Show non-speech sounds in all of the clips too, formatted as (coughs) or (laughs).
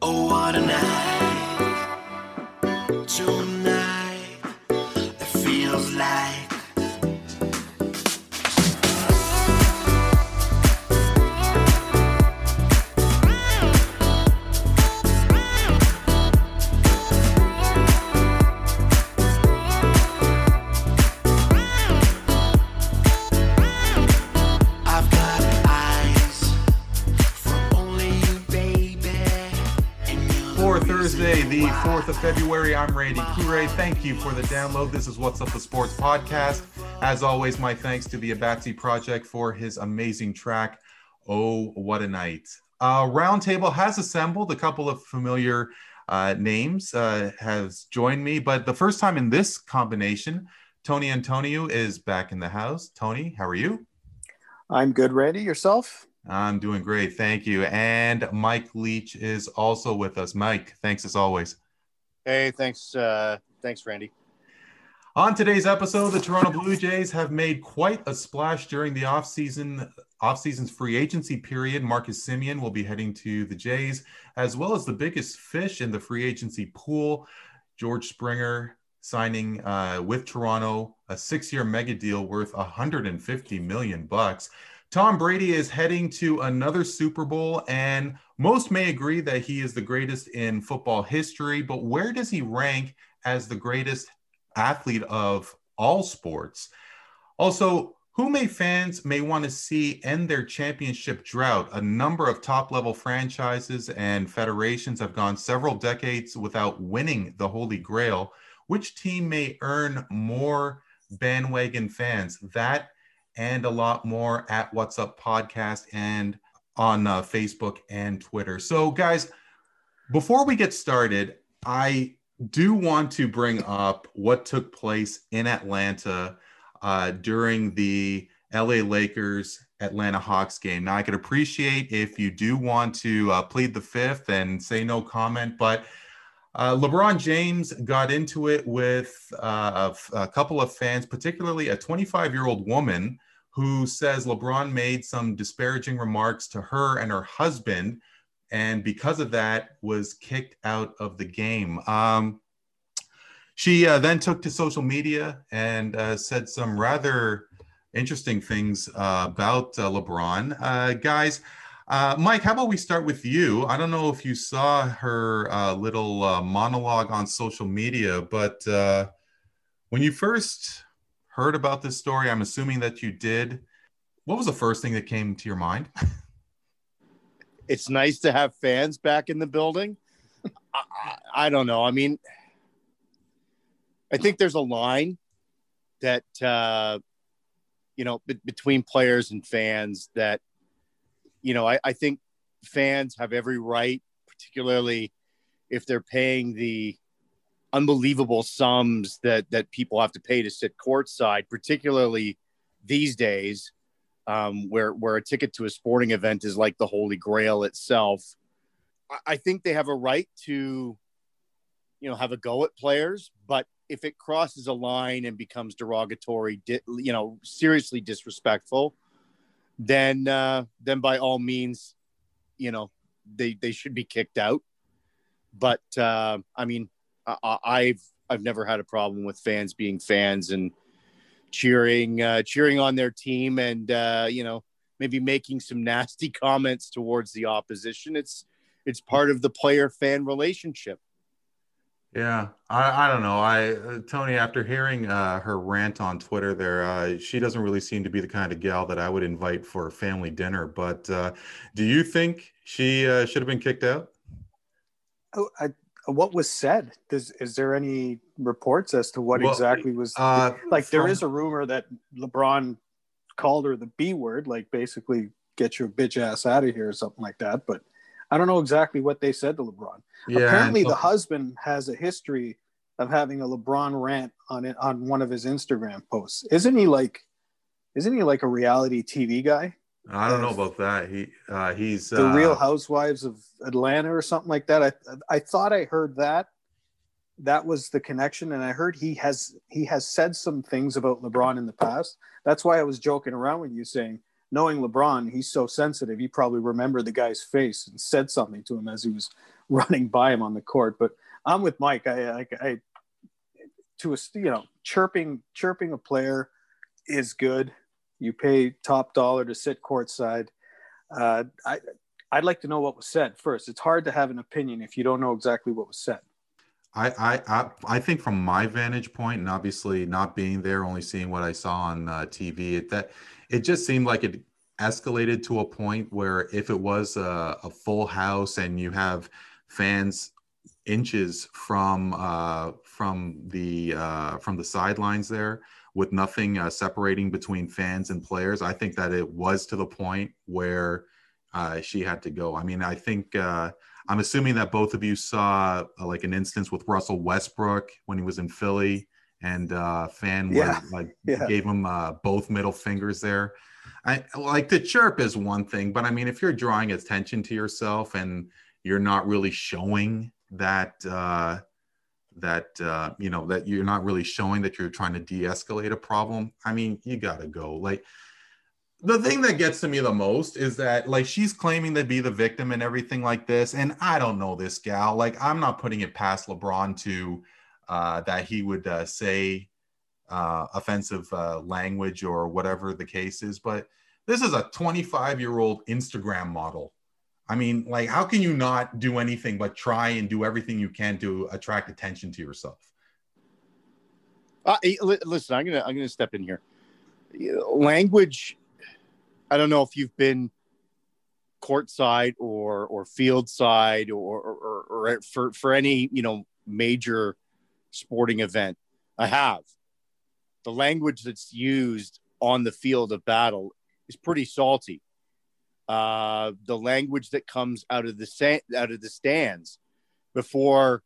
Oh, what a night February, I'm Randy Kure. Thank you for the download. This is What's Up the Sports podcast. As always, my thanks to the Abatsy Project for his amazing track, Oh, What a Night. Uh, Roundtable has assembled. A couple of familiar uh, names uh, has joined me, but the first time in this combination, Tony Antonio is back in the house. Tony, how are you? I'm good, Randy. Yourself? I'm doing great. Thank you. And Mike Leach is also with us. Mike, thanks as always. Hey, thanks, uh, thanks, Randy. On today's episode, the Toronto Blue Jays have made quite a splash during the offseason offseason's free agency period. Marcus Semien will be heading to the Jays, as well as the biggest fish in the free agency pool, George Springer signing uh, with Toronto a six-year mega deal worth 150 million bucks. Tom Brady is heading to another Super Bowl, and most may agree that he is the greatest in football history. But where does he rank as the greatest athlete of all sports? Also, who may fans may want to see end their championship drought? A number of top level franchises and federations have gone several decades without winning the Holy Grail. Which team may earn more bandwagon fans? That and a lot more at What's Up Podcast and on uh, Facebook and Twitter. So, guys, before we get started, I do want to bring up what took place in Atlanta uh, during the LA Lakers Atlanta Hawks game. Now, I could appreciate if you do want to uh, plead the fifth and say no comment, but uh, LeBron James got into it with uh, a, a couple of fans, particularly a 25 year old woman who says LeBron made some disparaging remarks to her and her husband, and because of that, was kicked out of the game. Um, she uh, then took to social media and uh, said some rather interesting things uh, about uh, LeBron. Uh, guys, uh, Mike, how about we start with you? I don't know if you saw her little monologue on social media, but when you first heard about this story, I'm assuming that you did. What was the first thing that came to your mind? (laughs) It's nice to have fans back in the building. I, I, don't know. I mean, I think there's a line that uh, you know be- between players and fans that you know I, I think fans have every right, particularly if they're paying the unbelievable sums that that people have to pay to sit courtside, particularly these days, um, where where a ticket to a sporting event is like the holy grail itself. I- think they have a right to, you know, have a go at players, but if it crosses a line and becomes derogatory, di- you know, seriously disrespectful, then uh, then by all means, you know, they they should be kicked out. But uh, I mean, I, I- I've I've never had a problem with fans being fans and cheering uh, cheering on their team and uh, you know maybe making some (laughs) nasty comments towards the opposition. It's it's part of the player fan relationship. Yeah, I, I don't know. I uh, Tony, after hearing uh, her rant on Twitter, there, uh, she doesn't really seem to be the kind of gal that I would invite for a family dinner. But uh, do you think she uh, should have been kicked out? Oh, I, what was said? Does, is there any reports as to what Well, exactly was Uh, like? There from- is a rumor that LeBron called her the B word, like basically get your bitch ass out of here or something like that. But I don't know exactly what they said to LeBron. yeah, Apparently, and the husband has a history of having a LeBron rant on it on one of his Instagram posts. Isn't he like? Isn't he like a reality TV guy? I don't know about that. He uh, he's The uh, Real Housewives of Atlanta or something like that. I I thought I heard that. That was the connection, and I heard he has he has said some things about LeBron in the past. That's why I was joking around with you saying knowing LeBron, he's so sensitive. He probably remembered the guy's face and said something to him as he was (laughs) running by him on the court. But I'm with Mike. I, I, I to a you know chirping chirping a player is good. You pay top dollar to sit courtside. Uh, I I'd like to know what was said first. It's hard to have an opinion if you don't know exactly what was said. I, I, I, I think from my vantage point, and obviously not being there, only seeing what I saw on uh, TV, it, that it just seemed like it escalated to a point where if it was a, a full house and you have fans inches from uh, from the uh, from the sidelines there with nothing uh, separating between fans and players, I think that it was to the point where uh, she had to go. I mean, I think uh, I'm assuming that both of you saw uh, like an instance with Russell Westbrook when he was in Philly, and uh, fan Yeah. was, like (laughs) Yeah. gave him uh, both middle fingers there. I like to chirp is one thing, but I mean, if you're drawing attention to yourself and you're not really showing that uh, that uh, you know that you're not really showing that you're trying to de-escalate a problem, I mean, you gotta go. Like the thing that gets to me the most is that like she's claiming to be the victim and everything like this and i don't know this gal like i'm not putting it past lebron to uh, that he would uh, say uh, offensive uh, language or whatever the case is but this is a 25 year old instagram model i mean like how can you not do anything but try and do everything you can to attract attention to yourself Uh, listen, I'm gonna I'm gonna step in here. Language. I don't know if you've been courtside or or field side or or, or, or for for any you know major sporting event. I have. The language that's used on the field of battle is pretty salty. Uh, the language that comes out of the sa- out of the stands before,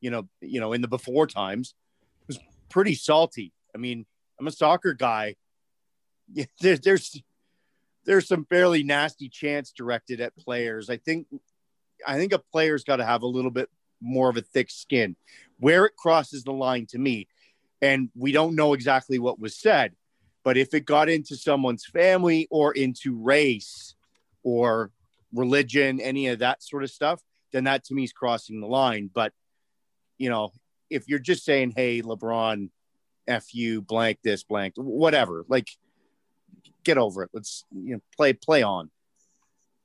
you know, you know, in the before times was pretty salty. I mean, I'm a soccer guy. Yeah, (laughs) there, there's there's some fairly nasty chants directed at players. I think I think a player's got to have a little bit more of a thick skin. Where it crosses the line to me, and we don't know exactly what was said, but if it got into someone's family or into race or religion, any of that sort of stuff, then that to me is crossing the line. But you know, if you're just saying, "Hey, LeBron, f you, blank this, blank whatever," like get over it. Let's you know play play on.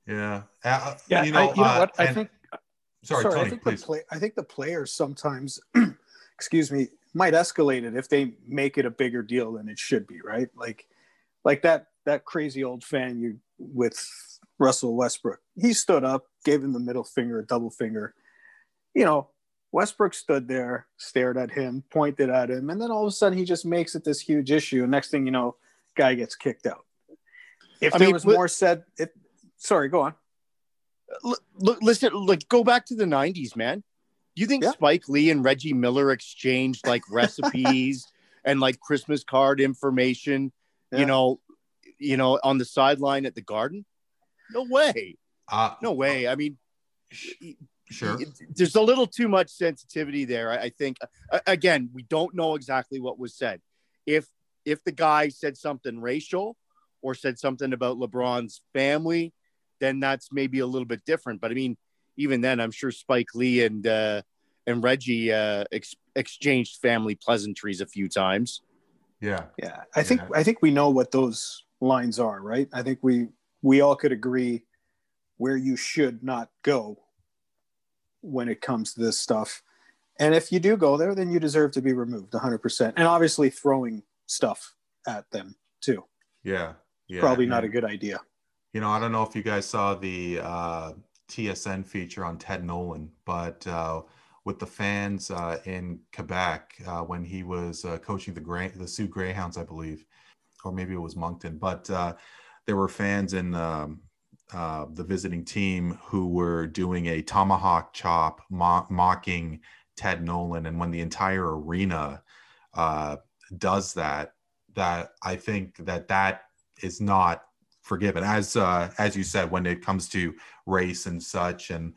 yeah uh, Yeah, you know, I, you know uh, what? I and- think sorry, sorry, tony I think please the play, I think the players sometimes, (clears throat) excuse me, might escalate it if they make it a bigger deal than it should be, right? Like, like that that crazy old fan you with Russell Westbrook. He stood up, gave him the middle finger, a double finger. You know, Westbrook stood there, stared at him, pointed at him, and then all of a sudden he just makes it this huge issue. And next thing you know, guy gets kicked out. If I there mean, was more said, if, sorry, go on. Look, look, listen, like go back to the '90s, man. Do you think Yeah. Spike Lee and Reggie Miller exchanged like (laughs) recipes and like Christmas card information? Yeah. You know, you know, on the sideline at the Garden? No way, uh, no way. I mean, sure there's a little too much sensitivity there. I, I think. A- again, we don't know exactly what was said. If if the guy said something racial or said something about LeBron's family, then that's maybe a little bit different. But I mean, even then, I'm sure Spike Lee and uh, and Reggie uh, ex- exchanged family pleasantries a few times. yeah Yeah, I think Yeah. I think we know what those lines are, right? I think we we all could agree where you should not go when it comes to this stuff. And if you do go there, then you deserve to be removed 100%. And obviously throwing stuff at them too. yeah yeah Probably not a good idea. You know, I don't know if you guys saw the uh, TSN feature on Ted Nolan, but uh, with the fans uh, in Quebec uh, when he was uh, coaching the Grey, the Soo Greyhounds, I believe, or maybe it was Moncton, but uh, there were fans in um, uh, the visiting team who were doing a tomahawk chop mo- mocking Ted Nolan, and when the entire arena uh, does that, that I think that that is not forgiven. As uh as you said when it comes to race and such and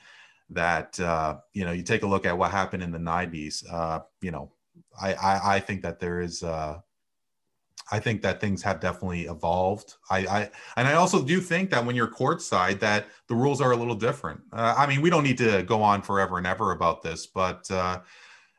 that uh you know you take a look at what happened in the 90s uh you know i i, I think that there is uh I think that things have definitely evolved. I, I and I also do think that when you're courtside, that the rules are a little different. Uh, I mean, we don't need to go on forever and ever about this, but uh,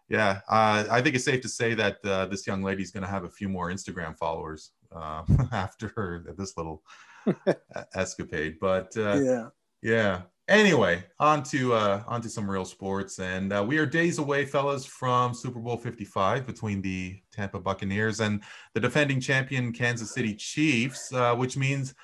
yeah, uh, I think it's safe to say that uh, this young lady's going to have a few more Instagram followers uh, (laughs) after this little (laughs) escapade. But uh, yeah. yeah. Anyway, on to uh, on to some real sports, and uh, we are days away, fellas, from Super Bowl Fifty Five between the Tampa Buccaneers and the defending champion Kansas City Chiefs, uh, which means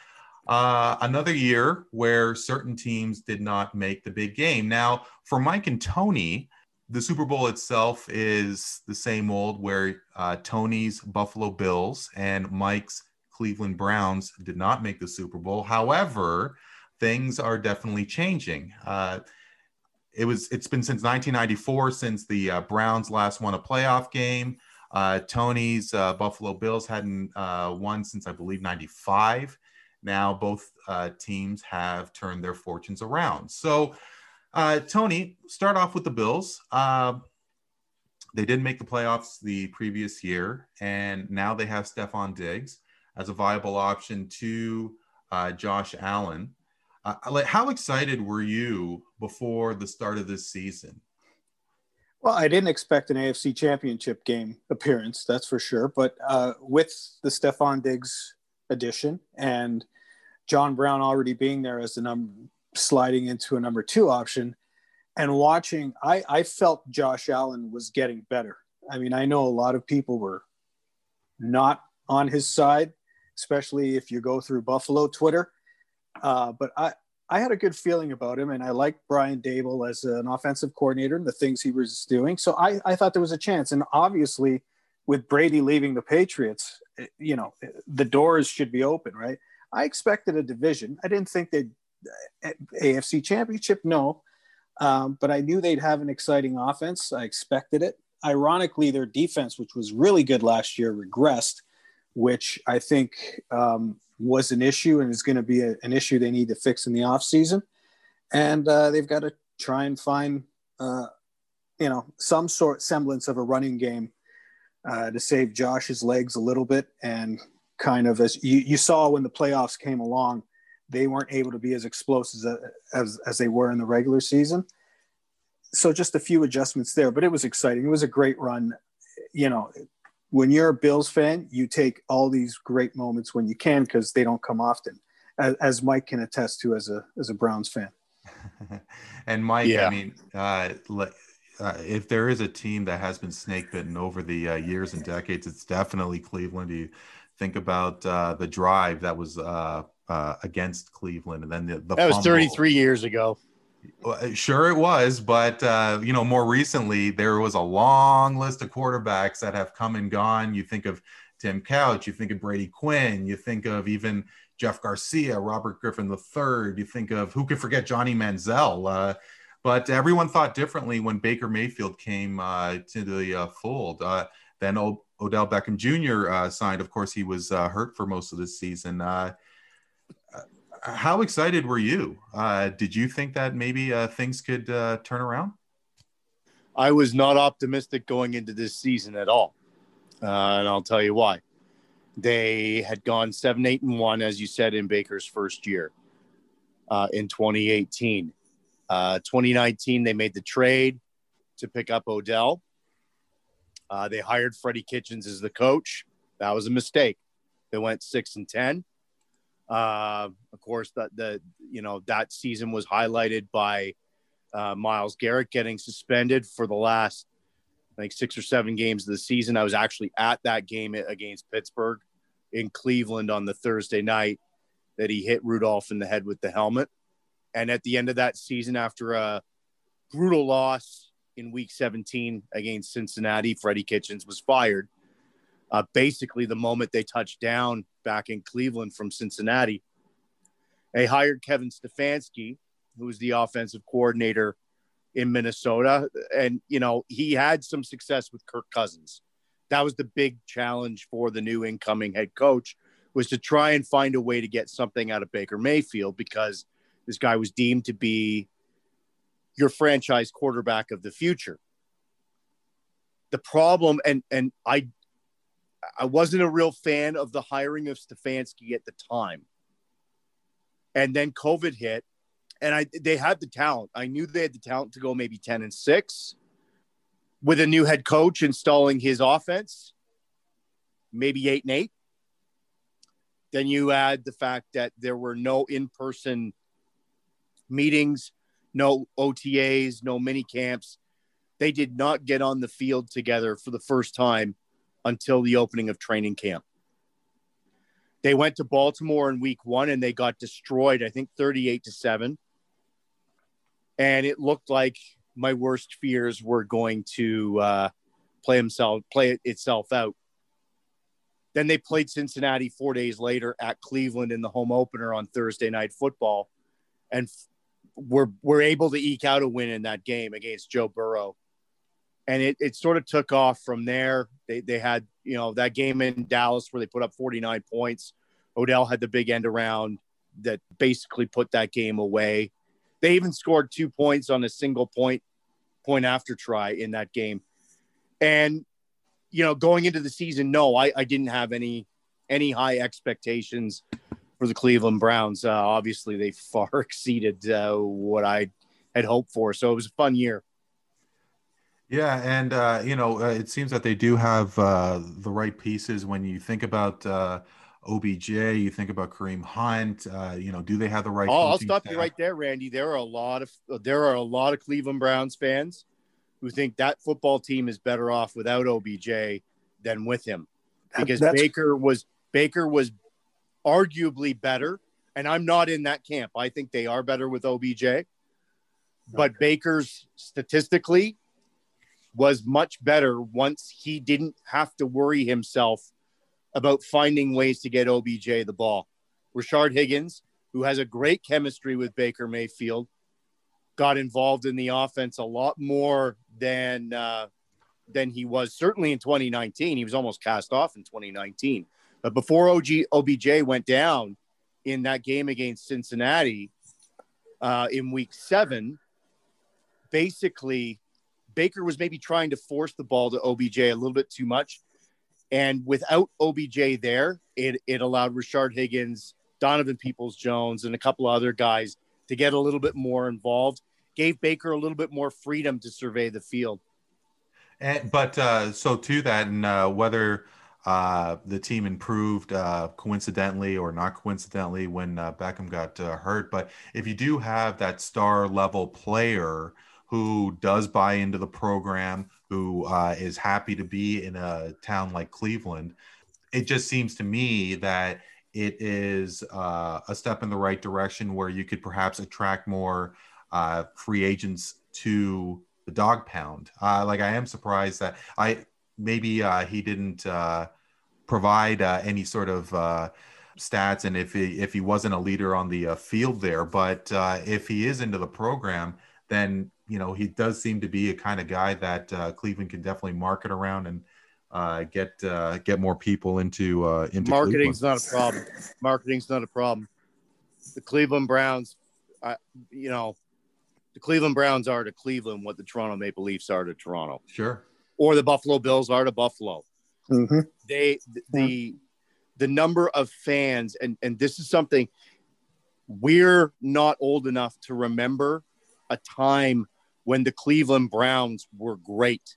uh, another year where certain teams did not make the big game. Now, for Mike and Tony, the Super Bowl itself is the same old, where uh, Tony's Buffalo Bills and Mike's Cleveland Browns did not make the Super Bowl. However, things are definitely changing. Uh, it was it's been since 1994 since the uh, Browns last won a playoff game. Uh, Tony's uh, Buffalo Bills hadn't uh, won since I believe 95. Now both uh, teams have turned their fortunes around. So, Tony, start off with the Bills. they didn't make the playoffs the previous year, and now they have Stefon Diggs as a viable option to Josh Allen. Uh, like, how excited were you before the start of this season? Well, I didn't expect an AFC Championship game appearance, that's for sure. But uh, with the Stefon Diggs addition and John Brown already being there as the number sliding into a number two option, and watching, I, I felt Josh Allen was getting better. I mean, I know a lot of people were not on his side, especially if you go through Buffalo Twitter uh, but I, I had a good feeling about him, and I liked Brian Daboll as an offensive coordinator and the things he was doing. So I, I thought there was a chance. And obviously, with Brady leaving the Patriots, eh, you know, the doors should be open, right? I expected a division. I didn't think they'd eh, AFC Championship, no, um, but I knew they'd have an exciting offense. I expected it. Ironically, their defense, which was really good last year, regressed, which I think um, was an issue and is going to be a, an issue they need to fix in the off season. And uh, they've got to try and find, uh, you know, some sort semblance of a running game uh, to save Josh's legs a little bit. And kind of as you, you saw when the playoffs came along, they weren't able to be as explosive as, as, as they were in the regular season. So just a few adjustments there, but it was exciting. It was a great run. You know, when you're a Bills fan, you take all these great moments when you can because they don't come often, as, as, Mike can attest to as a as a Browns fan. (laughs) and Mike, yeah. I mean, uh, uh, if there is a team that has been snake bitten over the uh, years and decades, it's definitely Cleveland. You think about uh, the drive that was uh, uh, against Cleveland, and then the, the that was 33 years ago. Uh, sure, it was, but uh, you know, more recently there was a long list of quarterbacks that have come and gone. You think of Tim Couch, you think of Brady Quinn, you think of even Jeff Garcia, Robert Griffin III. You think of who could forget Johnny Manziel. Uh, but everyone thought differently when Baker Mayfield came uh, to the uh, fold. Uh, then o- Odell Beckham Jr. signed. Of course, he was hurt for most of the season how excited were you? Uh, did you think that maybe uh, things could uh, turn around? I was not optimistic going into this season at all, uh, and I'll tell you why. They had gone seven, eight, and one, as you said, in Baker's first year uh, in 2018. Uh, 2019, they made the trade to pick up Odell. they hired Freddie Kitchens as the coach. That was a mistake. They went six and ten. Uh, of course, that the you know that season was highlighted by uh, Myles Garrett getting suspended for the last I think six or seven games of the season. I was actually at that game against Pittsburgh in Cleveland on the Thursday night that he hit Rudolph in the head with the helmet. And at the end of that season, after a brutal loss in Week 17 against Cincinnati, Freddie Kitchens was fired. Uh, basically, the moment they touched down back in Cleveland from Cincinnati. They hired Kevin Stefanski, who was the offensive coordinator in Minnesota. And, you know, he had some success with Kirk Cousins. That was the big challenge for the new incoming head coach was to try and find a way to get something out of Baker Mayfield because this guy was deemed to be your franchise quarterback of the future. The problem, and and I I wasn't a real fan of the hiring of Stefanski at the time. And then COVID hit, and I they had the talent. I knew they had the talent to go maybe 10 and 6 with a new head coach installing his offense, maybe 8 and 8. Then you add the fact that there were no in-person meetings, no OTAs, no mini camps. They did not get on the field together for the first time until the opening of training camp. They went to Baltimore in week one and they got destroyed, I think 38 to 7. And it looked like my worst fears were going to uh, play himself play itself out. Then they played Cincinnati four days later at Cleveland in the home opener on Thursday night football, and were were able to eke out a win in that game against Joe Burrow. And it, it sort of took off from there. They, they had, you know, that game in Dallas where they put up 49 points. Odell had the big end around that basically put that game away. They even scored two points on a single point, point after try in that game. And, you know, going into the season, no, I, I didn't have any any high expectations for the Cleveland Browns. Uh, obviously, they (laughs) far exceeded uh, what I had hoped for. So it was a fun year. Yeah, and uh, you know, uh, it seems that they do have uh, the right pieces. When you think about uh, OBJ, you think about Kareem Hunt. Uh, you know, do they have the right? Oh, I'll coaching stop you right there, Randy. There are a lot of there are a lot of Cleveland Browns fans who think that football team is better off without OBJ than with him because That's- Baker was Baker was arguably better, and I'm not in that camp. I think they are better with OBJ, but Baker's statistically was much better once he didn't have to worry himself about finding ways to get OBJ the ball. Rashard Higgins, who has a great chemistry with Baker Mayfield, got involved in the offense a lot more than uh, than he was certainly in 2019. He was almost cast off in 2019. But before OG, OBJ went down in that game against Cincinnati uh, in week seven, basically Baker was maybe trying to force the ball to OBJ a little bit too much. And without OBJ there, it, it allowed Rashard Higgins, Donovan Peoples Jones, and a couple other guys to get a little bit more involved, gave Baker a little bit more freedom to survey the field. And, but uh, so to that, and uh, whether uh, the team improved uh, coincidentally or not coincidentally when uh, Beckham got uh, hurt, but if you do have that star level player who does buy into the program, who uh, is happy to be in a town like Cleveland, it just seems to me that it is uh, a step in the right direction where you could perhaps attract more uh, free agents to the dog pound. Uh, like I am surprised that I maybe uh, he didn't uh, provide any sort of stats, and if he if he wasn't a leader on the field there, but if he is into the program, then you know he does seem to be a kind of guy that uh, Cleveland can definitely market around and uh, get uh, get more people into uh, into Marketing's Cleveland. not a problem. Marketing's not a problem. The Cleveland Browns, I, you know, the Cleveland Browns are to Cleveland what the Toronto Maple Leafs are to Toronto, Sure. or the Buffalo Bills are to Buffalo. Mhm. they the the number of fans and and this is something we're not old enough to remember a time when the Cleveland Browns were great.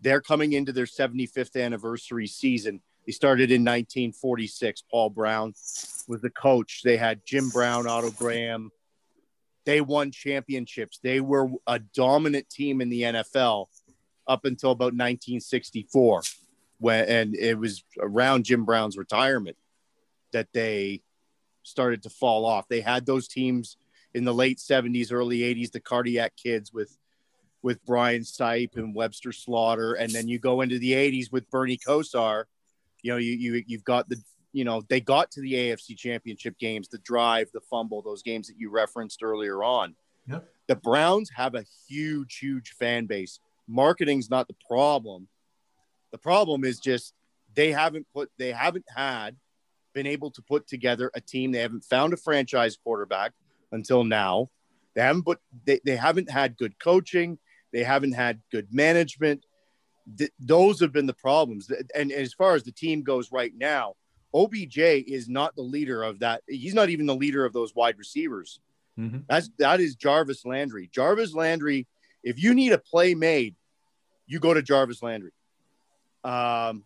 They're coming into their 75th anniversary season. They started in 1946. Paul Brown was the coach. They had Jim Brown, Otto Graham. They won championships. They were a dominant team in the NFL up until about 1964 when and it was around Jim Brown's retirement that they started to fall off. They had those teams in the late 70s, early 80s, the cardiac kids with with Brian Sipe and Webster Slaughter, and then you go into the 80s with Bernie Kosar. You know, you you you've got the you know they got to the AFC Championship games, the drive, the fumble, those games that you referenced earlier on. Yep. The Browns have a huge, huge fan base. Marketing's not the problem. The problem is just they haven't put they haven't had been able to put together a team. They haven't found a franchise quarterback until now. They haven't put they, they haven't had good coaching. They haven't had good management. th- those have been the problems. And as far as the team goes right now, OBJ is not the leader of that. He's not even the leader of those wide receivers. Mm-hmm. That's that is Jarvis Landry. Jarvis Landry. If you need a play made, you go to Jarvis Landry. Um,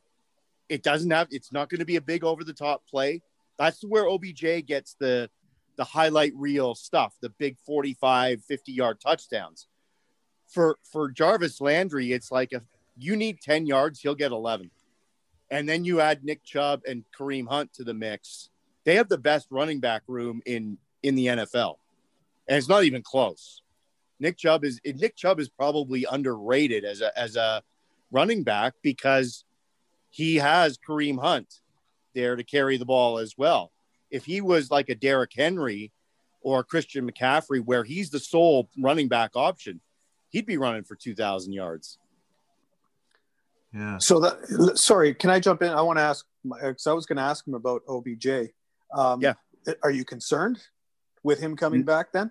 it doesn't have. It's not going to be a big over the top play. That's where OBJ gets the the highlight reel stuff, the big 45, 50 yard touchdowns. For for Jarvis Landry, it's like if you need 10 yards, he'll get 11. And then you add Nick Chubb and Kareem Hunt to the mix. They have the best running back room in in the NFL. And it's not even close. Nick Chubb is Nick Chubb is probably underrated as a as a running back because he has Kareem Hunt there to carry the ball as well. If he was like a Derrick Henry or Christian McCaffrey, where he's the sole running back option, he'd be running for 2,000 yards. Yeah. So that sorry, can I jump in? I want to ask because I was going to ask him about OBJ. Um, Yeah. Are you concerned with him coming back then?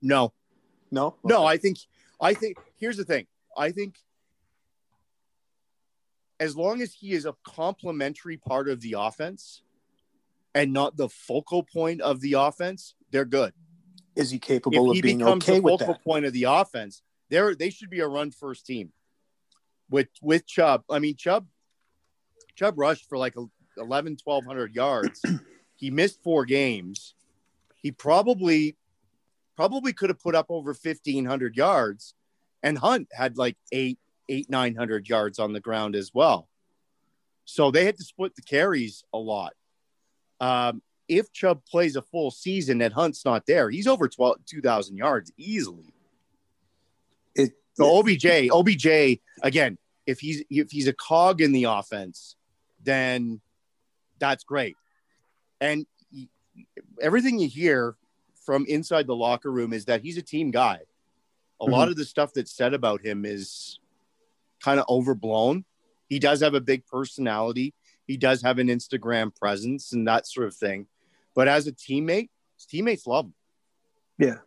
No, No. no, I think, I think, here's the thing. I think as long as he is a complementary part of the offense and not the focal point of the offense, they're good. Is he If capable he of being becomes okay the with focal that? point of the offense, they're they should be a run first team. With with Chubb, I mean Chubb, Chubb rushed for like 11, 1200 yards. (clears throat) he missed four games. He probably probably could have put up over 1500 yards and Hunt had like eight, eight, 900 yards on the ground as well. So they had to split the carries a lot. Um, if Chubb plays a full season and Hunt's not there, he's over 12, 2,000 yards easily. It, So OBJ, OBJ again, if he's if he's a cog in the offense, then that's great. And everything you hear from inside the locker room is that he's a team guy. A lot of the stuff that's said about him is kind of overblown. He does have a big personality. He does have an Instagram presence and that sort of thing. But as a teammate, his teammates love him. yeah.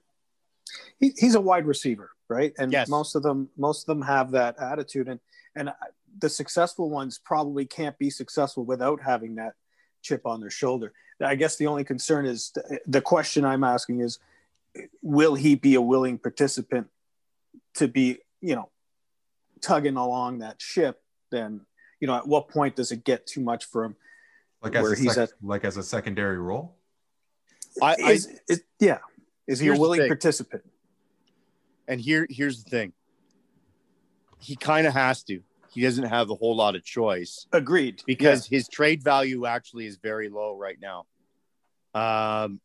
He, he's a wide receiver, right? And Yes. most of them, most of them have that attitude, and and the successful ones probably can't be successful without having that chip on their shoulder. I guess the only concern is the question I'm asking is, will he be a willing participant to be, you know, tugging along that ship? Then, you know, at what point does it get too much for him? Like as Where a he's sec- at- like as a secondary role. I, I Is, is yeah, is he a willing participant? and here here's the thing. He kind of has to. He doesn't have a whole lot of choice. Agreed. because his trade value actually is very low right now. Um,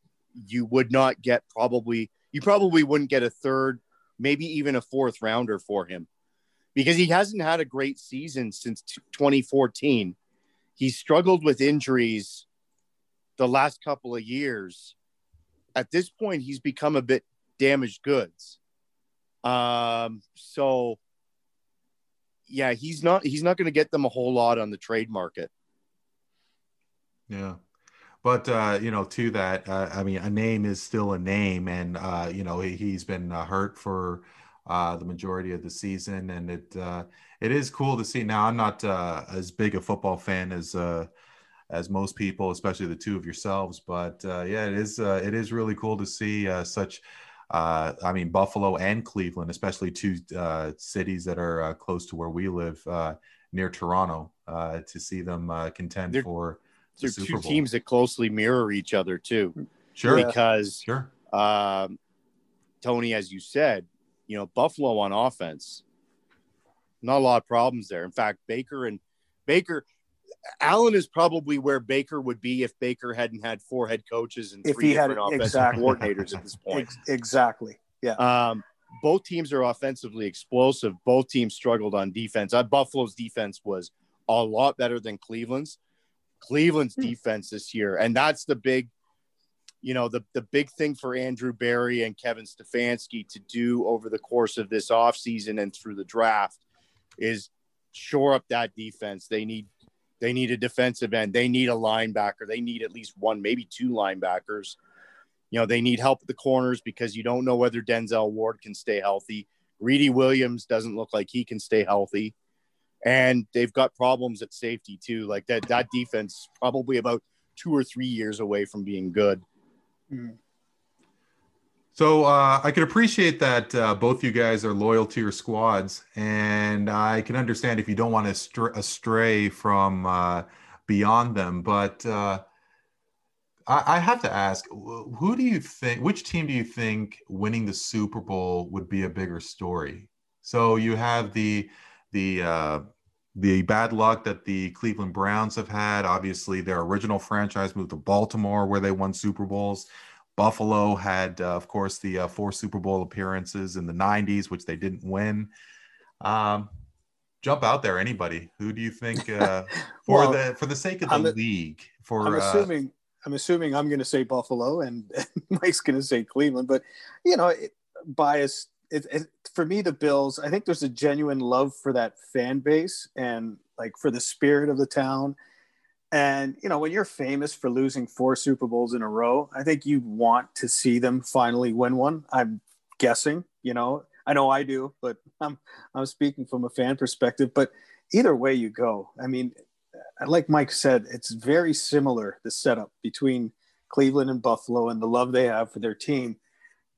you would not get probably you probably wouldn't get a third, maybe even a fourth rounder for him because he hasn't had a great season since 2014. He's struggled with injuries the last couple of years. At this point, he's become a bit damaged goods. Um, so yeah, he's not he's not going to get them a whole lot on the trade market. Yeah. But uh, you know, to that, uh, I mean, a name is still a name, and uh, you know, he, he's been uh, hurt for uh, the majority of the season, and it uh, it is cool to see. Now, I'm not uh, as big a football fan as uh, as most people, especially the two of yourselves, but uh, yeah, it is uh, it is really cool to see uh, such. Uh, I mean, Buffalo and Cleveland, especially two uh, cities that are uh, close to where we live, uh, near Toronto, uh, to see them uh, contend They're- for They're Super two teams that closely mirror each other too, Sure, because sure. um, Tony, as you said, you know Buffalo on offense, not a lot of problems there. In fact, Baker and Baker, Allen is probably where Baker would be if Baker hadn't had four head coaches and If three he had- offensive exactly. coordinators at this (laughs) point. Exactly. Yeah. Um, both teams are offensively explosive. Both teams struggled on defense. Uh, Buffalo's defense was a lot better than Cleveland's. Cleveland's Hmm. defense this year, and that's the big, you know, the the big thing for Andrew Berry and Kevin Stefanski to do over the course of this offseason and through the draft is shore up that defense. They need they need a defensive end. They need a linebacker. They need at least one, maybe two linebackers. You know, they need help at the corners because you don't know whether Denzel Ward can stay healthy. Greedy Williams doesn't look like he can stay healthy. and they've got problems at safety too. Like that that defense probably about two or three years away from being good. Mm. So uh, I can appreciate that uh, both you guys are loyal to your squads, and I can understand if you don't want to str- astray from uh, beyond them. But uh, I-, I have to ask, who do you think? Which team do you think winning the Super Bowl would be a bigger story? So you have the the uh, the bad luck that the Cleveland Browns have had. Obviously, their original franchise moved to Baltimore, where they won Super Bowls. Buffalo had, uh, of course, the uh, four Super Bowl appearances in the '90s, which they didn't win. Um, jump out there, anybody. Who do you think uh, (laughs) for Well, the for the sake of the I'm league? For I'm uh, assuming I'm assuming I'm going to say Buffalo and (laughs) Mike's going to say Cleveland, but you know, it, bias. It, it, for me, the Bills. I think there's a genuine love for that fan base and like for the spirit of the town. And you know, when you're famous for losing four Super Bowls in a row, I think you want to see them finally win one. I'm guessing. You know, I know I do, but (laughs) I'm I'm speaking from a fan perspective. But either way you go, I mean, like Mike said, it's very similar the setup between Cleveland and Buffalo and the love they have for their team.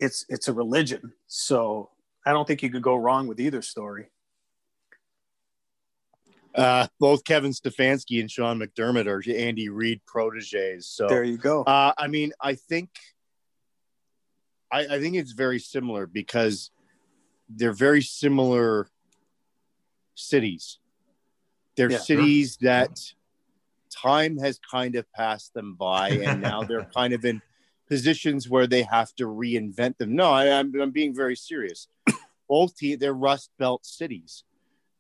It's it's a religion. So I don't think you could go wrong with either story. Uh, both Kevin Stefanski and Sean McDermott are Andy Reid proteges. So There you go. Uh, I mean, I think, I, I think it's very similar because they're very similar cities. They're Yeah. cities that time has kind of passed them by, and now they're (laughs) kind of in positions where they have to reinvent them. No, I, I'm, I'm being very serious. (coughs) Both teams, they're Rust Belt cities.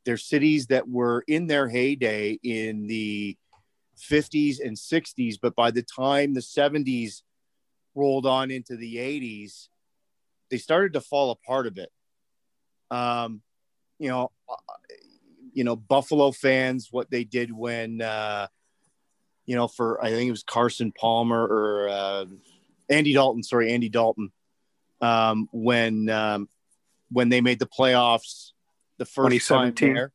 They're cities that were in their heyday in the 50s and 60s, but by the time the 70s rolled on into the 80s, they started to fall apart a bit. Um, you know, uh, you know, Buffalo fans, what they did when, uh, you know, for I think it was Carson Palmer or uh, Andy Dalton, sorry, Andy Dalton, um, when um, when they made the playoffs the first time there.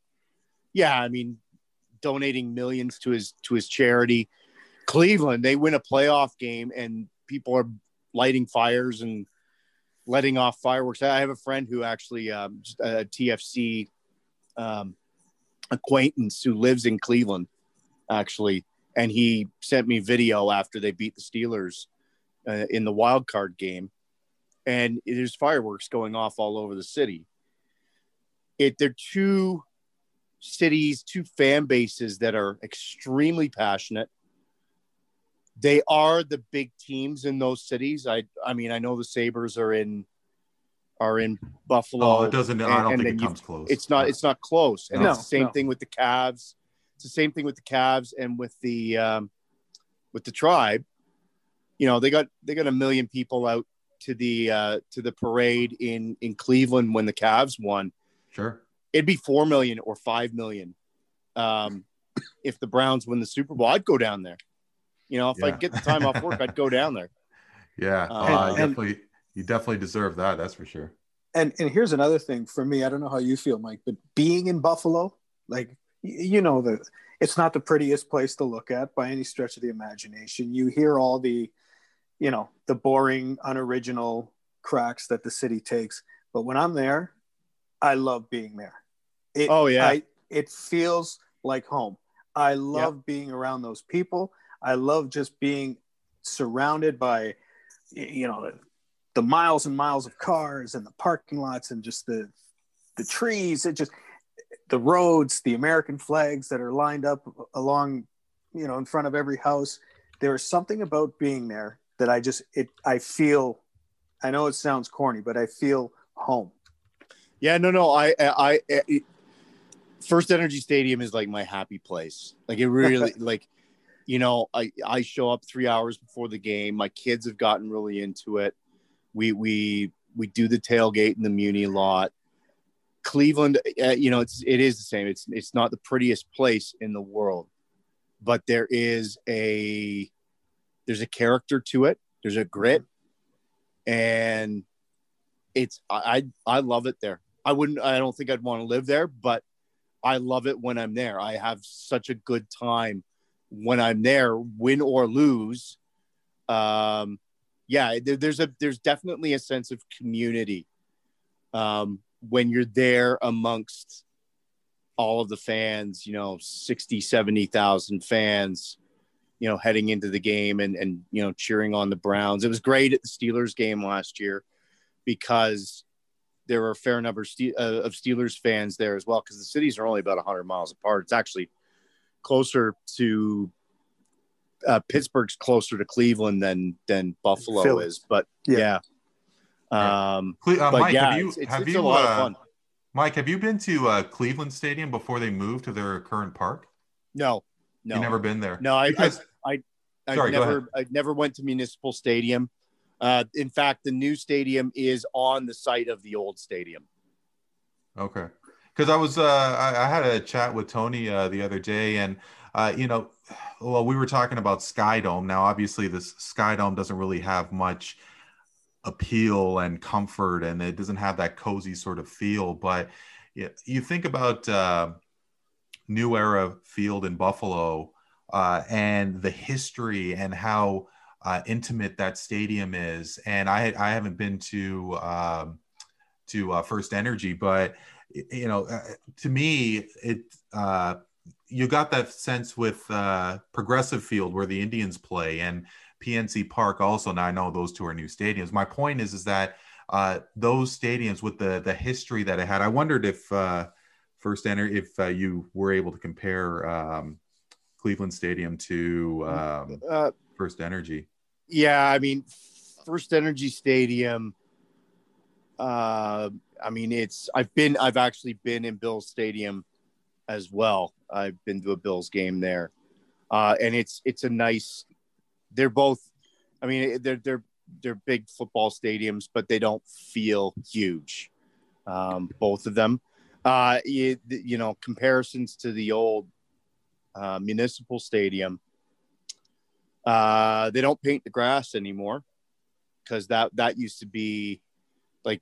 Yeah, I mean, donating millions to his to his charity. Cleveland, they win a playoff game and people are lighting fires and letting off fireworks. I have a friend who actually um, a TFC um, acquaintance who lives in Cleveland, actually, and he sent me video after they beat the Steelers uh, in the wild card game, and there's fireworks going off all over the city. It they're two cities, two fan bases that are extremely passionate. They are the big teams in those cities. I I mean, I know the Sabres are in are in Buffalo. Oh, it doesn't. I don't think it comes close. It's not it's not close. And No, it's the same no. thing with the Cavs. It's the same thing with the Cavs and with the um, with the tribe. You know, they got they got a million people out to the uh, to the parade in in Cleveland when the Cavs won sure. it'd be four million or five million um, if the Browns win the Super Bowl. I'd go down there. You know, if I Yeah. could get the time off work, I'd go down there. (laughs) Yeah, Uh, uh, and- definitely. You definitely deserve that. That's for sure. And and here's another thing for me. I don't know how you feel, Mike, but being in Buffalo, like you know the it's not the prettiest place to look at by any stretch of the imagination. You hear all the, you know, the boring, unoriginal cracks that the city takes. But when I'm there, I love being there. It, Oh, yeah. I, it feels like home. I love being around those people. I love just being surrounded by, you know, the, the miles and miles of cars and the parking lots and just the the trees. It just the roads, the American flags that are lined up along, you know, in front of every house. There is something about being there that I just it I feel. I know it sounds corny, but I feel home. Yeah, no, no. I, I, I it, First Energy Stadium is like my happy place. Like it really, (laughs) like, you know, I I show up three hours before the game. My kids have gotten really into it. We we we do the tailgate in the Muni lot. Cleveland, uh, you know, it's it is the same. It's it's not the prettiest place in the world, but there is a there's a character to it. There's a grit, and it's I I, I love it there. I wouldn't. I don't think I'd want to live there, but I love it when I'm there. I have such a good time when I'm there, win or lose. Um, yeah, there, there's a there's definitely a sense of community um, when you're there amongst all of the fans. You know, 60, 70,000 fans. You know, heading into the game and and you know cheering on the Browns. It was great at the Steelers game last year because there were a fair number of Ste- uh, of Steelers fans there as well because the cities are only about 100 miles apart. It's actually closer to uh, Pittsburgh's closer to Cleveland than than Buffalo Philly. is, but Yeah. yeah. Um, Cle- uh, but Mike, yeah, have you it's, it's, have it's you a lot uh, of fun. Mike, have you been to uh, Cleveland Stadium before they moved to their current park? No, no, You never been there. no. I, Because- I, I, I Sorry, never, I never went to Municipal Stadium. Uh, in fact, the new stadium is on the site of the old stadium. Okay. Because I was, uh, I, I had a chat with Tony uh, the other day, and uh, you know, well, we were talking about Sky Dome. Now, obviously, this Sky Dome doesn't really have much appeal and comfort, and it doesn't have that cozy sort of feel. But you think about uh, New Era Field in Buffalo uh, and the history and how uh, intimate that stadium is. And I, I haven't been to um, to uh, First Energy, but you know, uh, to me, it uh, you got that sense with uh, Progressive Field where the Indians play and PNC Park also. Now I know those two are new stadiums. My point is, is that uh, those stadiums with the the history that it had. I wondered if uh, First Energy, if uh, you were able to compare um, Cleveland Stadium to um, Uh, First Energy. Yeah, I mean, First Energy Stadium. Uh, I mean, it's I've been I've actually been in Bills Stadium as well. I've been to a Bills game there, uh, and it's it's a nice. They're both. I mean, they're they're they're big football stadiums, but they don't feel huge. Um, both of them. Uh, you, you know, comparisons to the old uh, municipal stadium. Uh, they don't paint the grass anymore because that that used to be like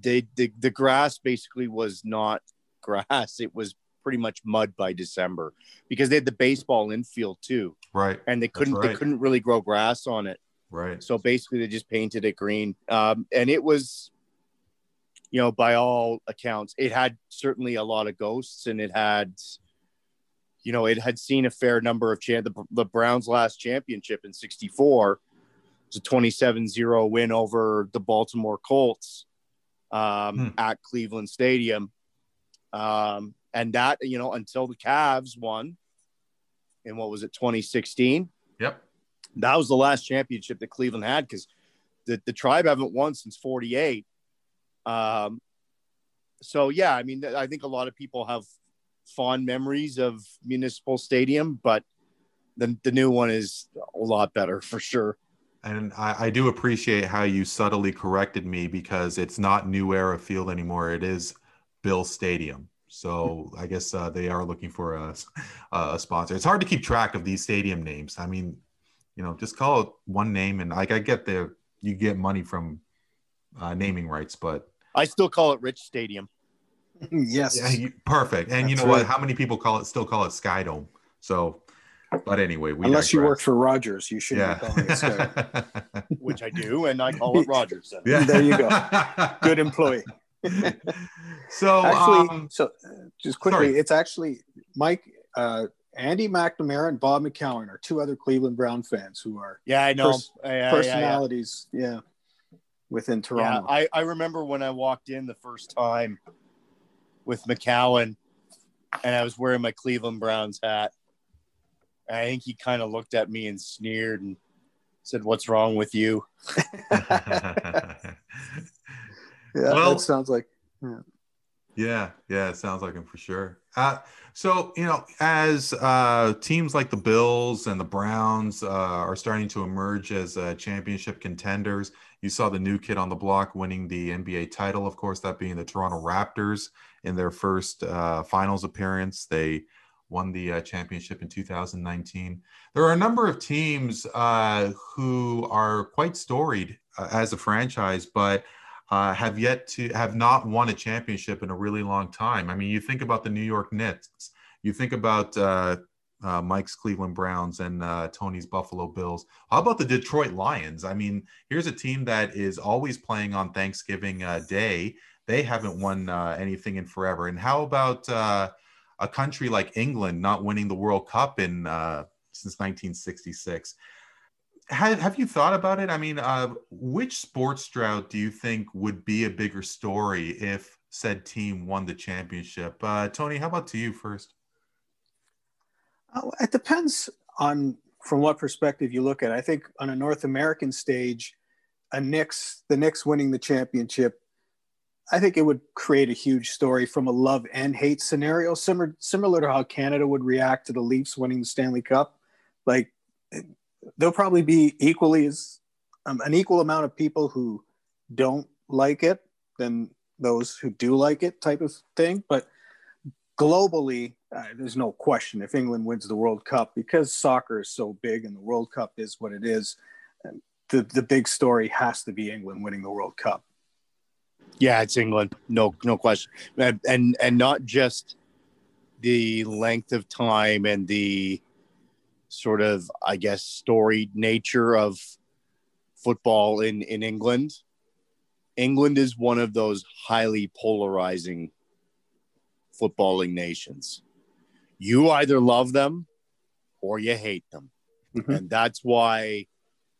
they the, the grass basically was not grass; it was pretty much mud by December because they had the baseball infield too, Right, and they couldn't they couldn't really grow grass on it. right. So basically, they just painted it green, um, and it was, you know, by all accounts, it had certainly a lot of ghosts, and it had, you know, it had seen a fair number of champ. The, the Browns' last championship in '64 was a 27-0 win over the Baltimore Colts um, Hmm. at Cleveland Stadium, um, and that you know until the Cavs won in what was it 2016 Yep. that was the last championship that Cleveland had because the, the tribe haven't won since 48. Um, so, yeah, I mean, I think a lot of people have fond memories of Municipal Stadium, but the, the new one is a lot better for sure. And I, I do appreciate how you subtly corrected me because it's not New Era Field anymore. It is Bills Stadium. So I guess uh, they are looking for a, a sponsor. It's hard to keep track of these stadium names. I mean, you know, just call it one name, and like I get the you get money from uh, naming rights, but I still call it Rich Stadium. (laughs) yes. yeah, you, perfect. And you That's know what? How many people call it still call it Sky Dome? So, but anyway, we Unless you work for Rogers, you shouldn't be calling it Sky. (laughs) Which I do, and I call it (laughs) Rogers. Center. Yeah. There you go. Good employee. so actually, um, so uh, just quickly, sorry. it's actually Mike, uh, Andy McNamara, and Bob McCown are two other Cleveland Brown fans who are Yeah, I know. Pers- Yeah, yeah, yeah. personalities. Yeah, within Yeah, Toronto. I, I remember when I walked in the first time with McCown and I was wearing my Cleveland Browns hat. I think he kind of looked at me and sneered and said, What's wrong with you? (laughs) yeah, well- that sounds like Yeah, yeah, yeah, it sounds like him for sure. Uh, so you know, as uh, teams like the Bills and the Browns uh, are starting to emerge as uh, championship contenders, you saw the new kid on the block winning the NBA title. Of course, that being the Toronto Raptors in their first uh, finals appearance. They won the uh, championship in 2019. There are a number of teams who are quite storied as a franchise, but uh, have yet to have not won a championship in a really long time. I mean, you think about the New York Knicks, you think about uh, uh, Mike's Cleveland Browns and uh, Tony's Buffalo Bills. How about the Detroit Lions? I mean, here's a team that is always playing on Thanksgiving uh, Day. They haven't won uh, anything in forever. And how about a country like England not winning the World Cup in since 1966? Have, have you thought about it? I mean, uh, which sports drought do you think would be a bigger story if said team won the championship? Uh, Tony, how about to you first? Oh, it depends on from what perspective you look at. It. I think on a North American stage, a Knicks, the Knicks winning the championship, I think it would create a huge story from a love and hate scenario, similar similar to how Canada would react to the Leafs winning the Stanley Cup. Like there'll probably be equally as um, an equal amount of people who don't like it than those who do like it, type of thing. But globally, uh, there's no question if England wins the World Cup because soccer is so big and the World Cup is what it is. The the big story has to be England winning the World Cup. Yeah, it's England, no no question, and and, and not just the length of time and the sort of I guess storied nature of football in in England. England is one of those highly polarizing footballing nations you either love them or you hate them. Mm-hmm. And that's why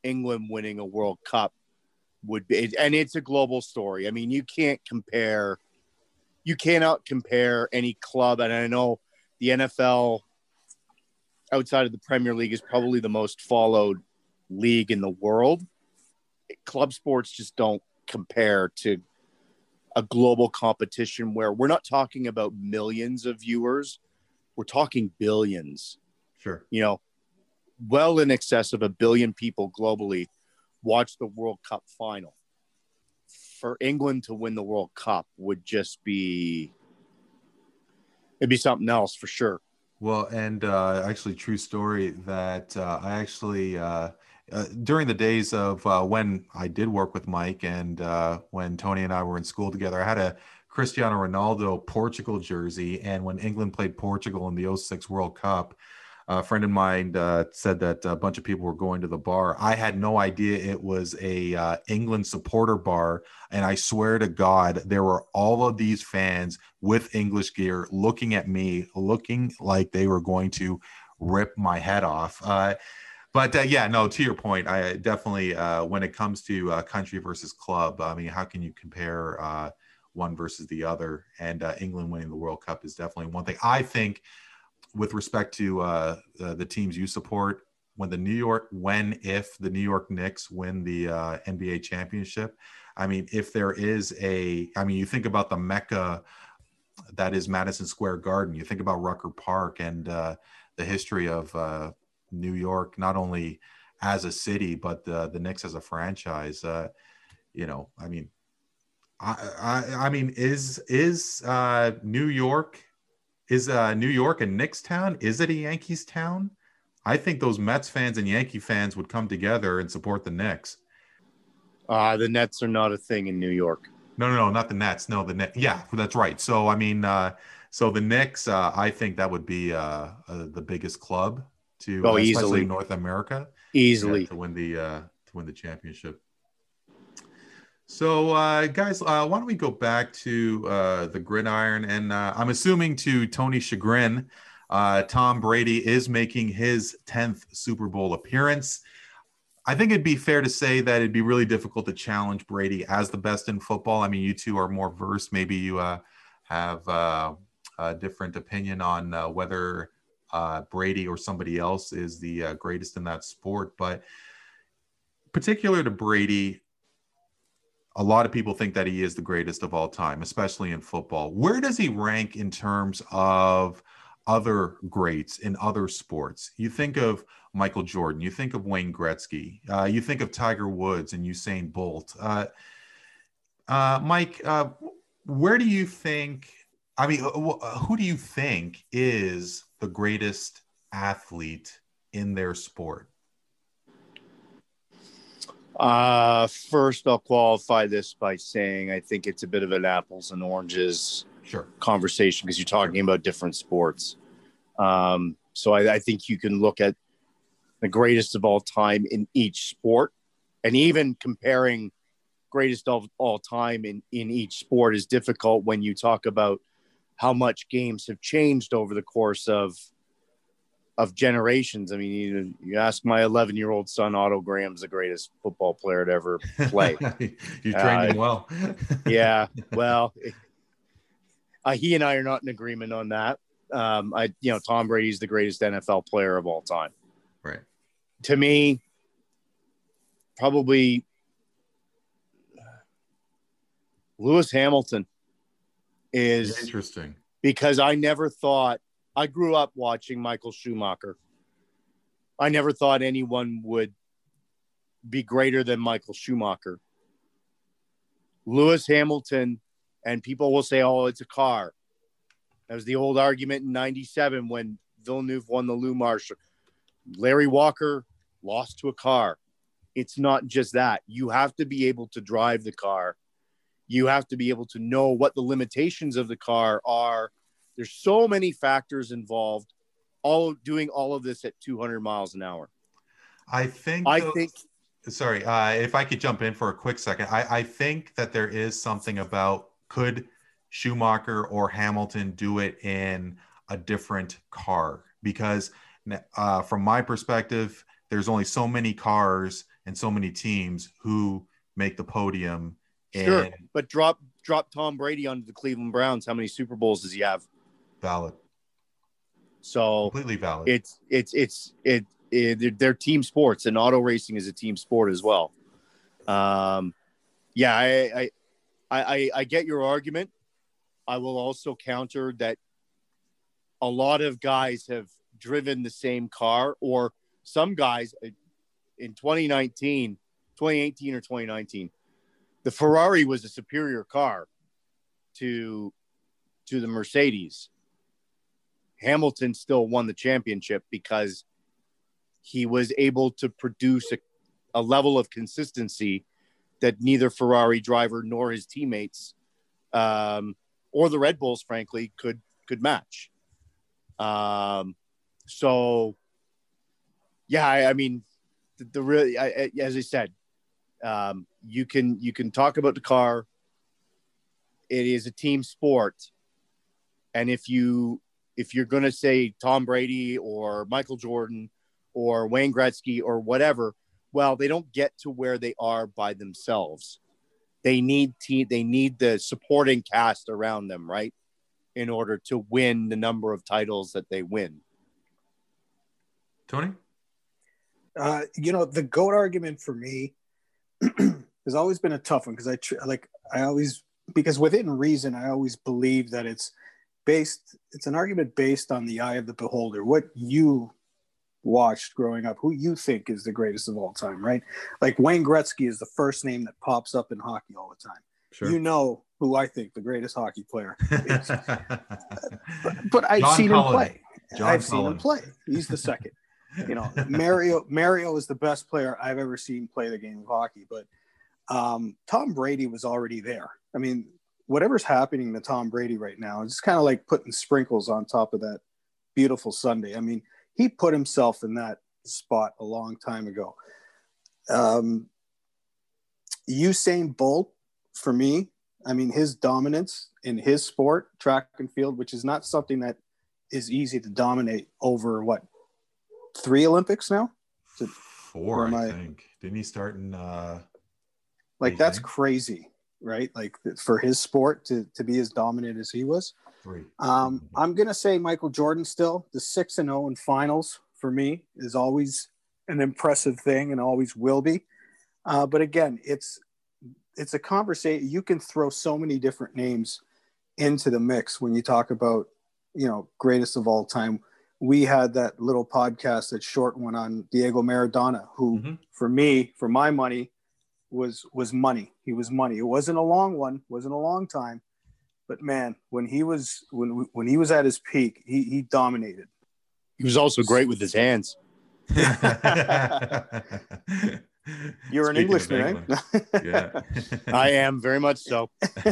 England winning a World Cup would be, and it's a global story. I mean, you can't compare, you cannot compare any club. And I know the NFL outside of the Premier League is probably the most followed league in the world. Club sports just don't compare to a global competition where we're not talking about millions of viewers we're talking billions. Sure. You know, well in excess of a billion people globally watch the World Cup final. For England to win the World Cup would just be it'd be something else for sure. Well, and uh, actually, true story that uh, I actually uh, uh, during the days of uh, when I did work with Mike and uh, when Tony and I were in school together, I had a Cristiano Ronaldo Portugal jersey. And when England played Portugal in the 06 World Cup, a friend of mine uh, said that a bunch of people were going to the bar. I had no idea it was a uh, England supporter bar, and I swear to God, there were all of these fans with English gear looking at me, looking like they were going to rip my head off. Uh, but uh, yeah, no. To your point, I definitely uh, when it comes to uh, country versus club, I mean, how can you compare? one versus the other. And uh, England winning the World Cup is definitely one thing. I think, with respect to uh, uh, the teams you support, when the New York, when if the New York Knicks win the uh, NBA championship, I mean, if there is a, I mean, you think about the mecca that is Madison Square Garden. You think about Rucker Park and uh, the history of uh, New York, not only as a city, but the, the Knicks as a franchise. you know, I mean, I, I, I mean, is is uh, New York is uh, New York a Knicks town? Is it a Yankees town? I think those Mets fans and Yankee fans would come together and support the Knicks. Uh, the Nets are not a thing in New York. No, no, no, not the Nets. No, the Net. Yeah, that's right. So I mean, uh, so the Knicks, uh, I think that would be uh, uh the biggest club to, oh, easily North America, easily yeah, to win the uh, to win the championship. So, uh, guys, uh, why don't we go back to uh, the gridiron? And uh, I'm assuming to Tony chagrin, uh, Tom Brady is making his 10th Super Bowl appearance. I think it'd be fair to say that it'd be really difficult to challenge Brady as the best in football. I mean, you two are more versed. Maybe you uh, have a different opinion on whether Brady or somebody else is the greatest in that sport. But particular to Brady, a lot of people think that he is the greatest of all time, especially in football. Where does he rank in terms of other greats in other sports? You think of Michael Jordan, you think of Wayne Gretzky, uh, you think of Tiger Woods and Usain Bolt. Uh, uh, Mike, uh, where do you think? I mean, who do you think is the greatest athlete in their sport? Uh, first, I'll qualify this by saying I think it's a bit of an apples and oranges Sure. conversation because you're talking about different sports. Um, so I, I think you can look at the greatest of all time in each sport, and even comparing greatest of all time in in each sport is difficult when you talk about how much games have changed over the course of of generations. I mean, you, you ask my 11 year old son, Otto Graham's the greatest football player to ever play. (laughs) you trained him well. (laughs) yeah, well, uh, he and I are not in agreement on that. Um, I, you know, Tom Brady's the greatest NFL player of all time. Right. To me, probably Lewis Hamilton is Interesting. because I never thought I grew up watching Michael Schumacher. I never thought anyone would be greater than Michael Schumacher. Lewis Hamilton, and people will say, oh, it's a car. That was the old argument in 97 when Villeneuve won the Lou Marshall. Larry Walker lost to a car. It's not just that. You have to be able to drive the car. You have to be able to know what the limitations of the car are. There's so many factors involved. All doing all of this at 200 miles an hour. I think. I think Sorry, uh, if I could jump in for a quick second, I, I think that there is something about could Schumacher or Hamilton do it in a different car? Because uh, from my perspective, there's only so many cars and so many teams who make the podium. Sure, but drop drop Tom Brady onto the Cleveland Browns. How many Super Bowls does he have? Valid, So completely valid. it's it's it's it, it they're, team sports, and auto racing is a team sport as well. Um, yeah, I I, I I I get your argument. I will also counter that a lot of guys have driven the same car, or some guys uh, in 2019, 2018 or 2019, the Ferrari was a superior car to to the Mercedes. Hamilton still won the championship because he was able to produce a, a level of consistency that neither Ferrari driver nor his teammates um, or the Red Bulls, frankly, could could match. Um, so, yeah, I, I mean, the, the really, I, as I said, um, you can you can talk about the car. It is a team sport, and if you if you're going to say Tom Brady or Michael Jordan or Wayne Gretzky or whatever, well, they don't get to where they are by themselves. They need team. They need the supporting cast around them, right, in order to win the number of titles that they win. Tony, Uh, you know, the goat argument for me (clears throat) has always been a tough one because I tr- like I always because within reason I always believe that it's based. It's an argument based on the eye of the beholder. What you watched growing up, who you think is the greatest of all time, right? Like Wayne Gretzky is the first name that pops up in hockey all the time. sure. You know who I think the greatest hockey player (laughs) is. but I've John seen Cullen. him play. John I've seen him play. He's the second. you know, Mario Mario is the best player I've ever seen play the game of hockey. But um, Tom Brady was already there. I mean, whatever's happening to Tom Brady right now is just kind of like putting sprinkles on top of that beautiful Sunday. I mean, he put himself in that spot a long time ago. Um, Usain Bolt, for me, I mean, his dominance in his sport, track and field, which is not something that is easy to dominate over what three Olympics now. Four, I I- think. Didn't he start in? Uh, Like that's crazy, right? Like for his sport to to be as dominant as he was. three. Um, I'm gonna say Michael Jordan still the six and zero in finals for me is always an impressive thing and always will be. Uh, but again, it's it's a conversation. You can throw so many different names into the mix when you talk about you know greatest of all time. We had that little podcast, that short one on Diego Maradona, who Mhm. for me, for my money, was was money. He was money. It wasn't a long one, wasn't a long time, but man, when he was when when he was at his peak, he he dominated. He was also great with his hands. (laughs) You're an Speaking of Englishman, eh? Yeah. (laughs) I am very much so. (laughs)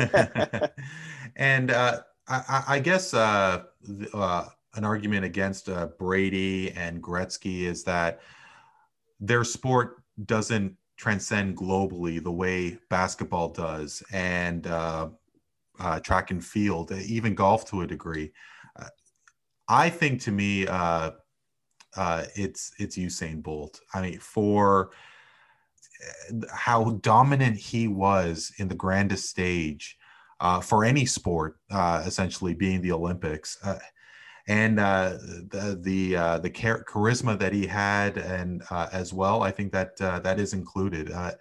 and uh, I, I- I guess uh, th- uh, an argument against uh, Brady and Gretzky is that their sport doesn't transcend globally the way basketball does, and uh, uh, track and field, even golf to a degree. Uh, I think to me, uh, uh, it's it's Usain Bolt. I mean, for how dominant he was in the grandest stage uh, for any sport, uh, essentially being the Olympics, uh, and uh, the the uh, the char- charisma that he had, and uh, as well, I think that uh, that is included. Uh,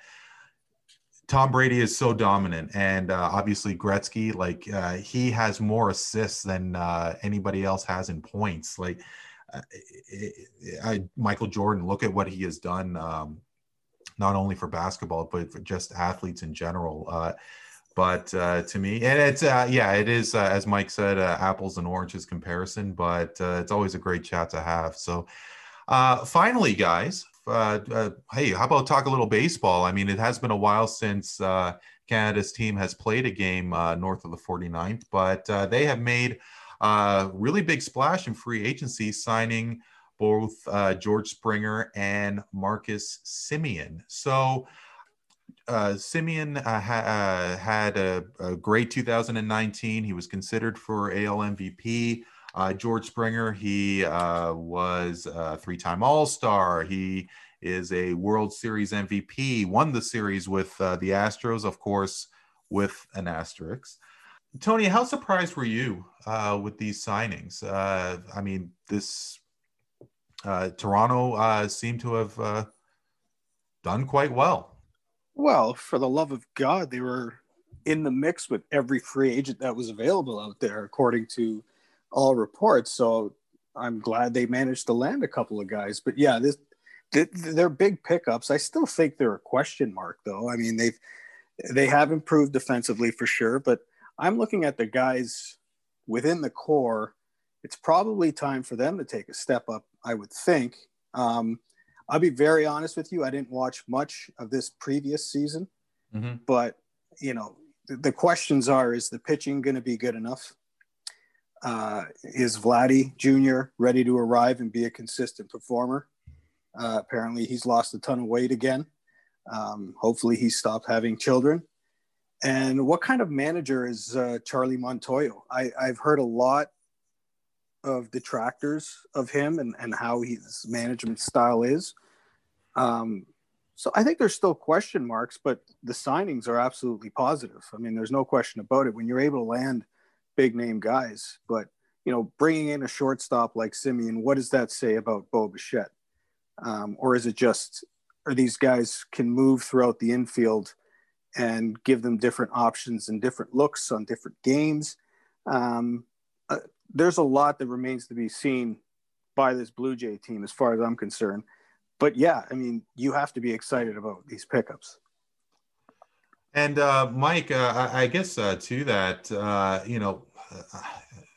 Tom Brady is so dominant, and uh, obviously Gretzky, like he has more assists than anybody else has in points. Like I, Michael Jordan, look at what he has done. Um, not only for basketball but for just athletes in general but uh, to me and it's uh, yeah it is uh, as mike said uh, apples and oranges comparison but uh, it's always a great chat to have so uh, finally guys hey how about talk a little baseball i mean it has been a while since canada's team has played a game north of the 49th but they have made a really big splash in free agency signing both George Springer and Marcus Semien. So uh, Semien uh, ha- uh, had a, a, great 2019. He was considered for AL MVP. Uh, George Springer, he uh, was a three-time All-Star. He is a World Series MVP. Won the series with uh, the Astros, of course, with an asterisk. Tony, how surprised were you with these signings? I mean, this Toronto seemed to have done quite well. Well, for the love of God, they were in the mix with every free agent that was available out there, according to all reports. So I'm glad they managed to land a couple of guys. But yeah, this they're big pickups. I still think they're a question mark, though. I mean, they've they have improved defensively for sure, but I'm looking at the guys within the core. It's probably time for them to take a step up I would think. Um, I'll be very honest with you. I didn't watch much of this previous season, mm-hmm. but you know, the, the, questions are: Is the pitching going to be good enough? Uh, is Vladdy Jr. ready to arrive and be a consistent performer? Uh, apparently, he's lost a ton of weight again. Um, hopefully, he stopped having children. And what kind of manager is uh, Charlie Montoyo? I, I've heard a lot of detractors of him and, and how his management style is. Um, so I think there's still question marks, but the signings are absolutely positive. I mean, there's no question about it. When you're able to land big name guys, but you know, bringing in a shortstop like Semien, what does that say about Bo Bichette? Um, or is it just, are these guys can move throughout the infield and give them different options and different looks on different games? Um, there's a lot that remains to be seen by this Blue Jay team, as far as I'm concerned. But yeah, I mean, you have to be excited about these pickups. And uh, Mike, uh, I guess uh, to that, uh, you know, uh,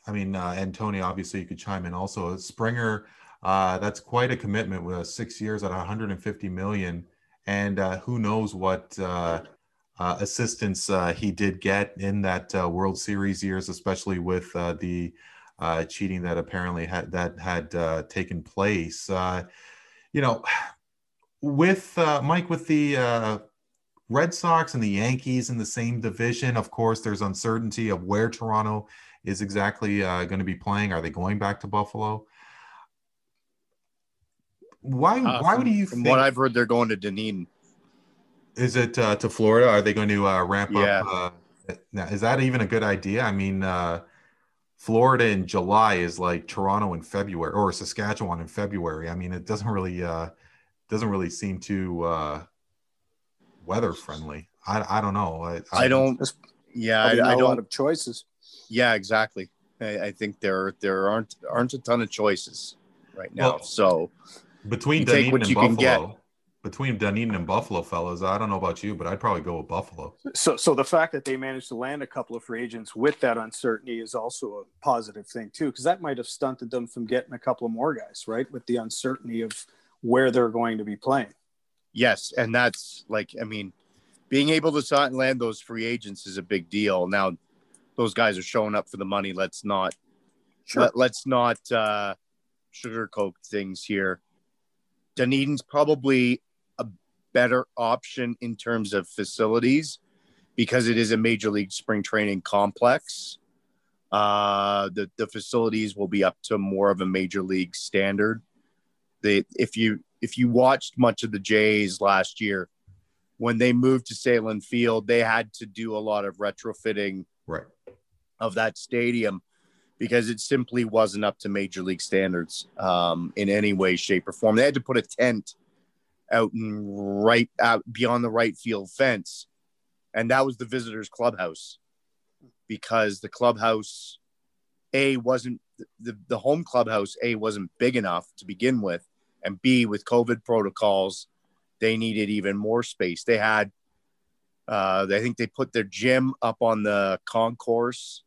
I mean, uh, and Tony, obviously, you could chime in also. Springer, that's quite a commitment with six years at 150 million, and who knows what assistance he did get in that World Series years, especially with the uh, cheating that apparently had that had uh, taken place. Uh, you know, with uh, Mike, with the uh, Red Sox and the Yankees in the same division, of course, there's uncertainty of where Toronto is exactly uh, going to be playing. Are they going back to Buffalo? Why? why from, would you? From think, what I've heard, they're going to Dunedin. Is it to Florida? Are they going to ramp yeah. up? now, is that even a good idea? I mean, Florida in July is like Toronto in February or Saskatchewan in February. I mean, it doesn't really uh, doesn't really seem too uh, weather friendly. I, I don't know. I, I, I don't. Yeah, I, I, don't. A lot of choices. Yeah, exactly. I, I, think there there aren't aren't a ton of choices right now. Well, so between Dunedin and Buffalo, between Dunedin and Buffalo, fellas. I don't know about you, but I'd probably go with Buffalo. So, so the fact that they managed to land a couple of free agents with that uncertainty is also a positive thing too, because that might have stunted them from getting a couple of more guys, right? With the uncertainty of where they're going to be playing. Yes, and that's like I mean, being able to sign land those free agents is a big deal. Now, those guys are showing up for the money. Let's not Sure. let, us not uh, sugarcoat things here. Dunedin's probably a better option in terms of facilities because it is a major league spring training complex. Uh, the the facilities will be up to more of a major league standard. They if you if you watched much of the Jays last year, when they moved to Sahlen Field, they had to do a lot of retrofitting Right. of that stadium because it simply wasn't up to major league standards um, in any way, shape, or form. They had to put a tent out in right out beyond the right field fence, and that was the visitors' clubhouse because the clubhouse a wasn't the, the home clubhouse a wasn't big enough to begin with, and b with COVID protocols, they needed even more space. They had. Uh, I think they put their gym up on the concourse,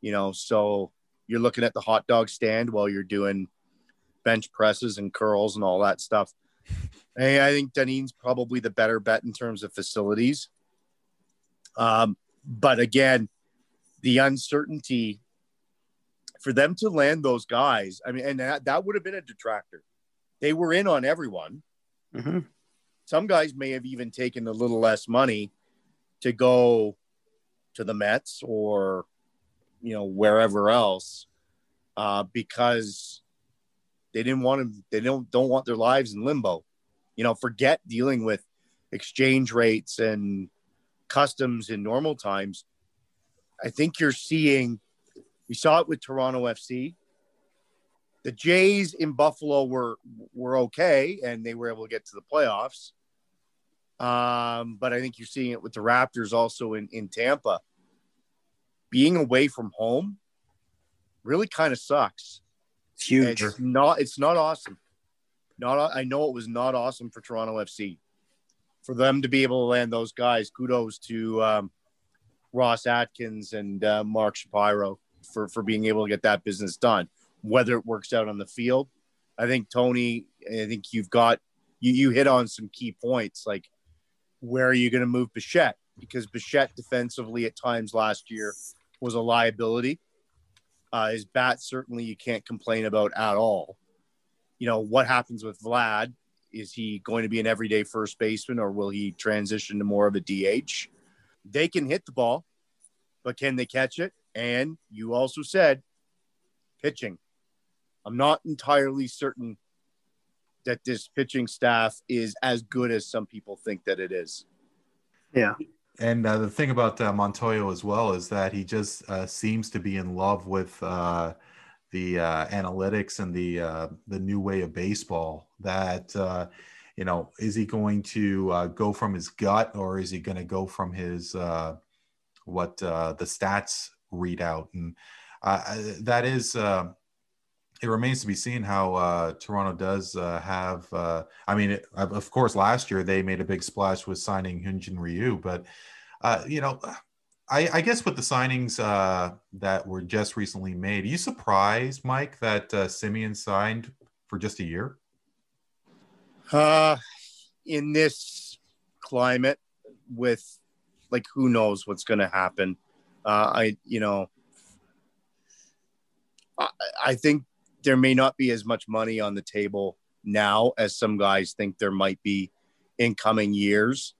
you know, so you're looking at the hot dog stand while you're doing bench presses and curls and all that stuff. Hey, I think Dunedin's probably the better bet in terms of facilities. Um, but again, the uncertainty for them to land those guys, I mean, and that, that would have been a detractor. They were in on everyone. hmm Some guys may have even taken a little less money to go to the Mets or you know wherever else uh, because they didn't want to they don't don't want their lives in limbo you know forget dealing with exchange rates and customs in normal times i think you're seeing we saw it with toronto fc the jays in buffalo were were okay and they were able to get to the playoffs um, but i think you're seeing it with the raptors also in in tampa being away from home really kind of sucks. It's huge. It's not. It's not awesome. Not. I know it was not awesome for Toronto FC. For them to be able to land those guys, kudos to um, Ross Atkins and uh, Mark Shapiro for for being able to get that business done. Whether it works out on the field, I think Tony. I think you've got you. You hit on some key points like where are you going to move Bichette because Bichette defensively at times last year was a liability. Uh, his bat certainly you can't complain about at all. You know what happens with Vlad? Is he going to be an everyday first baseman, or will he transition to more of a DH? They can hit the ball, but can they catch it? And you also said pitching. I'm not entirely certain that this pitching staff is as good as some people think that it is. yeah. And uh, the thing about uh, Montoyo as well is that he just uh, seems to be in love with uh, the uh, analytics and the uh, the new way of baseball. That uh, you know, is he going to uh, go from his gut or is he going to go from his uh, what uh, the stats read out? And that is. It remains to be seen how uh, Toronto does uh, have. Uh, I mean, it, of course, last year they made a big splash with signing Hyunjin Ryu, but you know, I, I guess with the signings uh, that were just recently made, are you surprised, Mike, that uh, Semien signed for just a year? Uh, in this climate, with like who knows what's going to happen. Uh, I, you know, I, I think there may not be as much money on the table now as some guys think there might be in coming years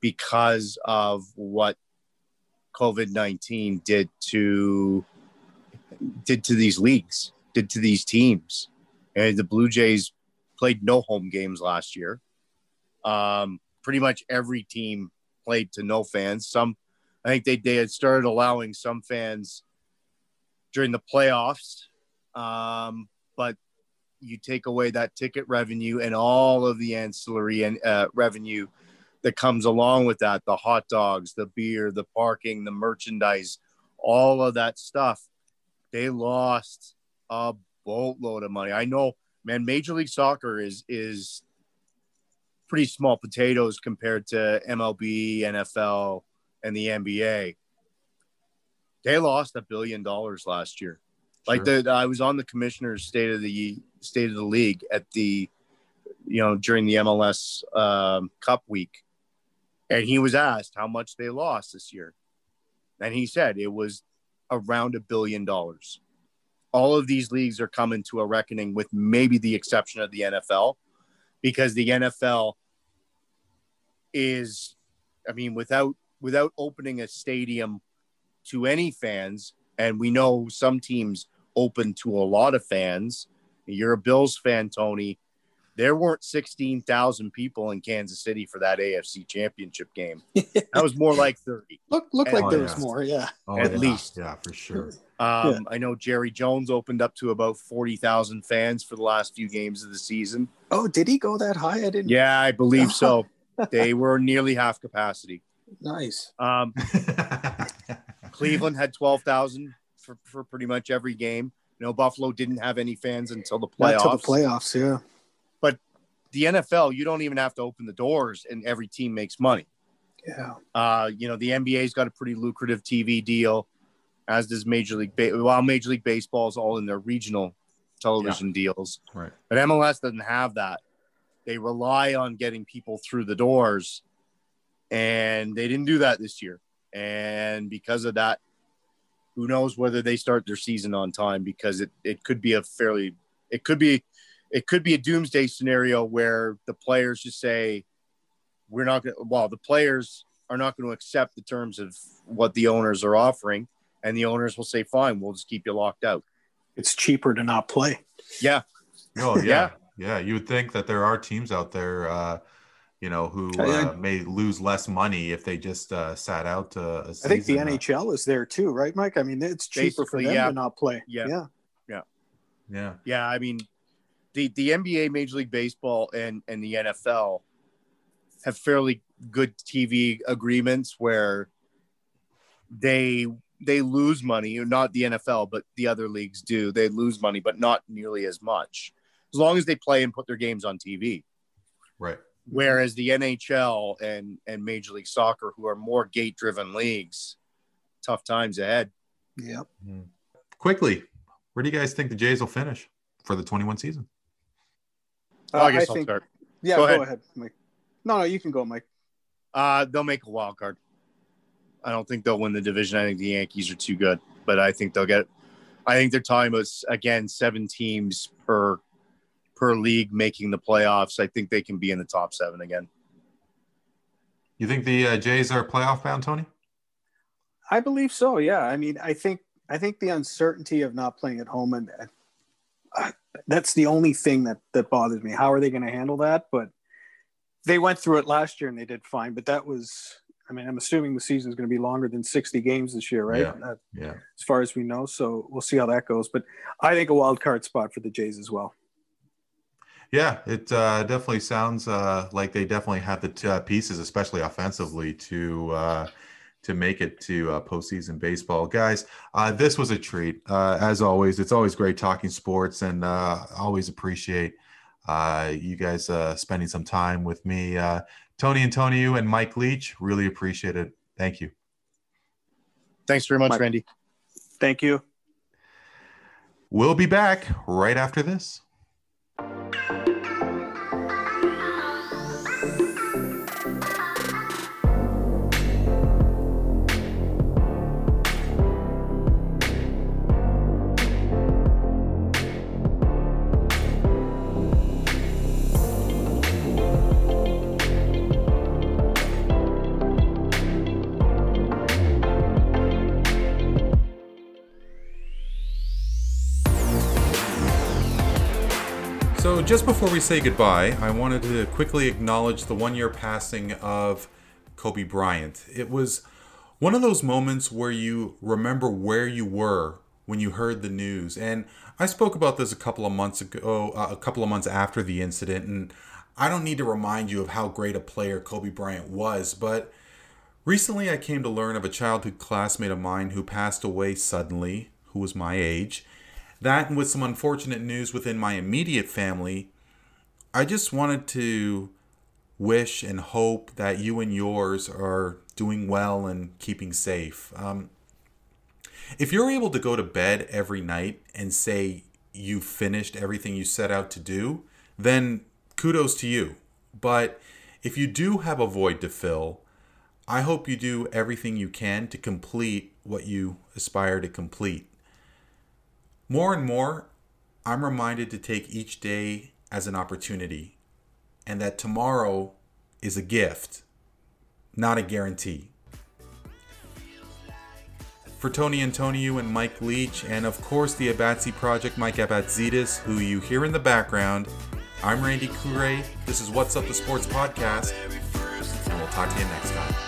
because of what COVID nineteen did to did to these leagues, did to these teams, and the Blue Jays played no home games last year. Um, pretty much every team played to no fans. Some, I think they, they had started allowing some fans during the playoffs. Um, but you take away that ticket revenue and all of the ancillary and uh, revenue that comes along with that the hot dogs, the beer, the parking, the merchandise, all of that stuff. They lost a boatload of money. I know man, Major League Soccer is is pretty small potatoes compared to MLB, NFL, and the NBA. They lost a billion dollars last year. Like the I was on the commissioner's state of the state of the league at the you know, during the MLS um, Cup week, and he was asked how much they lost this year, and he said it was around a billion dollars. All of these leagues are coming to a reckoning, with maybe the exception of the NFL, because the NFL is, I mean, without without opening a stadium to any fans, and we know some teams open to a lot of fans. You're a Bills fan, Tony. There weren't 16,000 people in Kansas City for that AFC championship game. (laughs) That was more like 30. Look, look like Oh, there yeah. was more. Yeah. Oh, At yeah. least. yeah, for sure. (laughs) Um, Yeah. I know Jerry Jones opened up to about 40,000 fans for the last few games of the season. Oh, did he go that high? I didn't. Yeah, I believe so. (laughs) they were nearly half capacity. Nice. Um, Cleveland had 12,000 for, for pretty much every game. You know, Buffalo didn't have any fans until the playoffs. till the playoffs. Yeah. The NFL, you don't even have to open the doors, and every team makes money. Yeah. Uh, you know, the NBA's got a pretty lucrative TV deal, as does Major League. Ba- while Major League Baseball is all in their regional television deals, right. but MLS doesn't have that. They rely on getting people through the doors, and they didn't do that this year. And because of that, who knows whether they start their season on time? Because it it could be a fairly it could be it could be a doomsday scenario where the players just say we're not going to well the players are not going to accept the terms of what the owners are offering and the owners will say fine we'll just keep you locked out It's cheaper to not play. yeah Oh yeah. Yeah. yeah, You would think that there are teams out there, uh, you know, who I- I- uh, may lose less money if they just uh, sat out uh, a I think the. Uh, NHL is there too, right, Mike? I mean, it's cheaper for them yeah. to not play. Yeah. Yeah. yeah. yeah i mean the the nba major league baseball and and the nfl have fairly good tv agreements where they they lose money not the nfl but the other leagues do they lose money but not nearly as much as long as they play and put their games on tv Right. whereas the nhl and and major league soccer who are more gate driven leagues tough times ahead Yeah. Hmm. Quickly, where do you guys think the Jays will finish for the 21 season? Oh, i guess Uh, I I will think. start Yeah. Go Go, ahead. ahead. Mike. No, no, you can go, Mike. Uh, they'll make a wild card. I don't think they'll win the division. I think the Yankees are too good, but I think they'll get. I think they're talking about again seven teams per per league making the playoffs. I think they can be in the top seven again. You think the uh, Jays are playoff bound, Tony? I believe so. Yeah. I mean, I think I think the uncertainty of not playing at home and uh, that's the only thing that that bothers me. How are they going to handle that? But they went through it last year and they did fine. But that was, I mean, I'm assuming the season is going to be longer than 60 games this year, right? Yeah. Uh, Yeah. as far as we know. So we'll see how that goes. But I think a wild card spot for the Jays as well. Yeah, it uh, definitely sounds uh, like they definitely have the t- uh, pieces, especially offensively, to uh, to make it to uh, postseason baseball. Guys, uh, this was a treat. Uh, as always, it's always great talking sports, and uh, always appreciate uh, you guys uh, spending some time with me. Uh, Tony Antonio and Mike Leach, really appreciate it. Thank you. Thanks very much, Mike. Randy. Thank you. We'll be back right after this. Just before we say goodbye, I wanted to quickly acknowledge the one year passing of Kobe Bryant. It was one of those moments where you remember where you were when you heard the news. And I spoke about this a couple of months ago, uh, a couple of months after the incident. And I don't need to remind you of how great a player Kobe Bryant was, but recently I came to learn of a childhood classmate of mine who passed away suddenly, who was my age. That and with some unfortunate news within my immediate family, I just wanted to wish and hope that you and yours are doing well and keeping safe. Um, if you're able to go to bed every night and say you finished everything you set out to do, then kudos to you. But if you do have a void to fill, I hope you do everything you can to complete what you aspire to complete. More and more, I'm reminded to take each day as an opportunity and that tomorrow is a gift, not a guarantee. For Tony Antoniou and Mike Leach, and of course the Abatzi Project, Mike Abatzidis, who you hear in the background, I'm Randy Kure. This is What's Up the Sports Podcast, and we'll talk to you next time.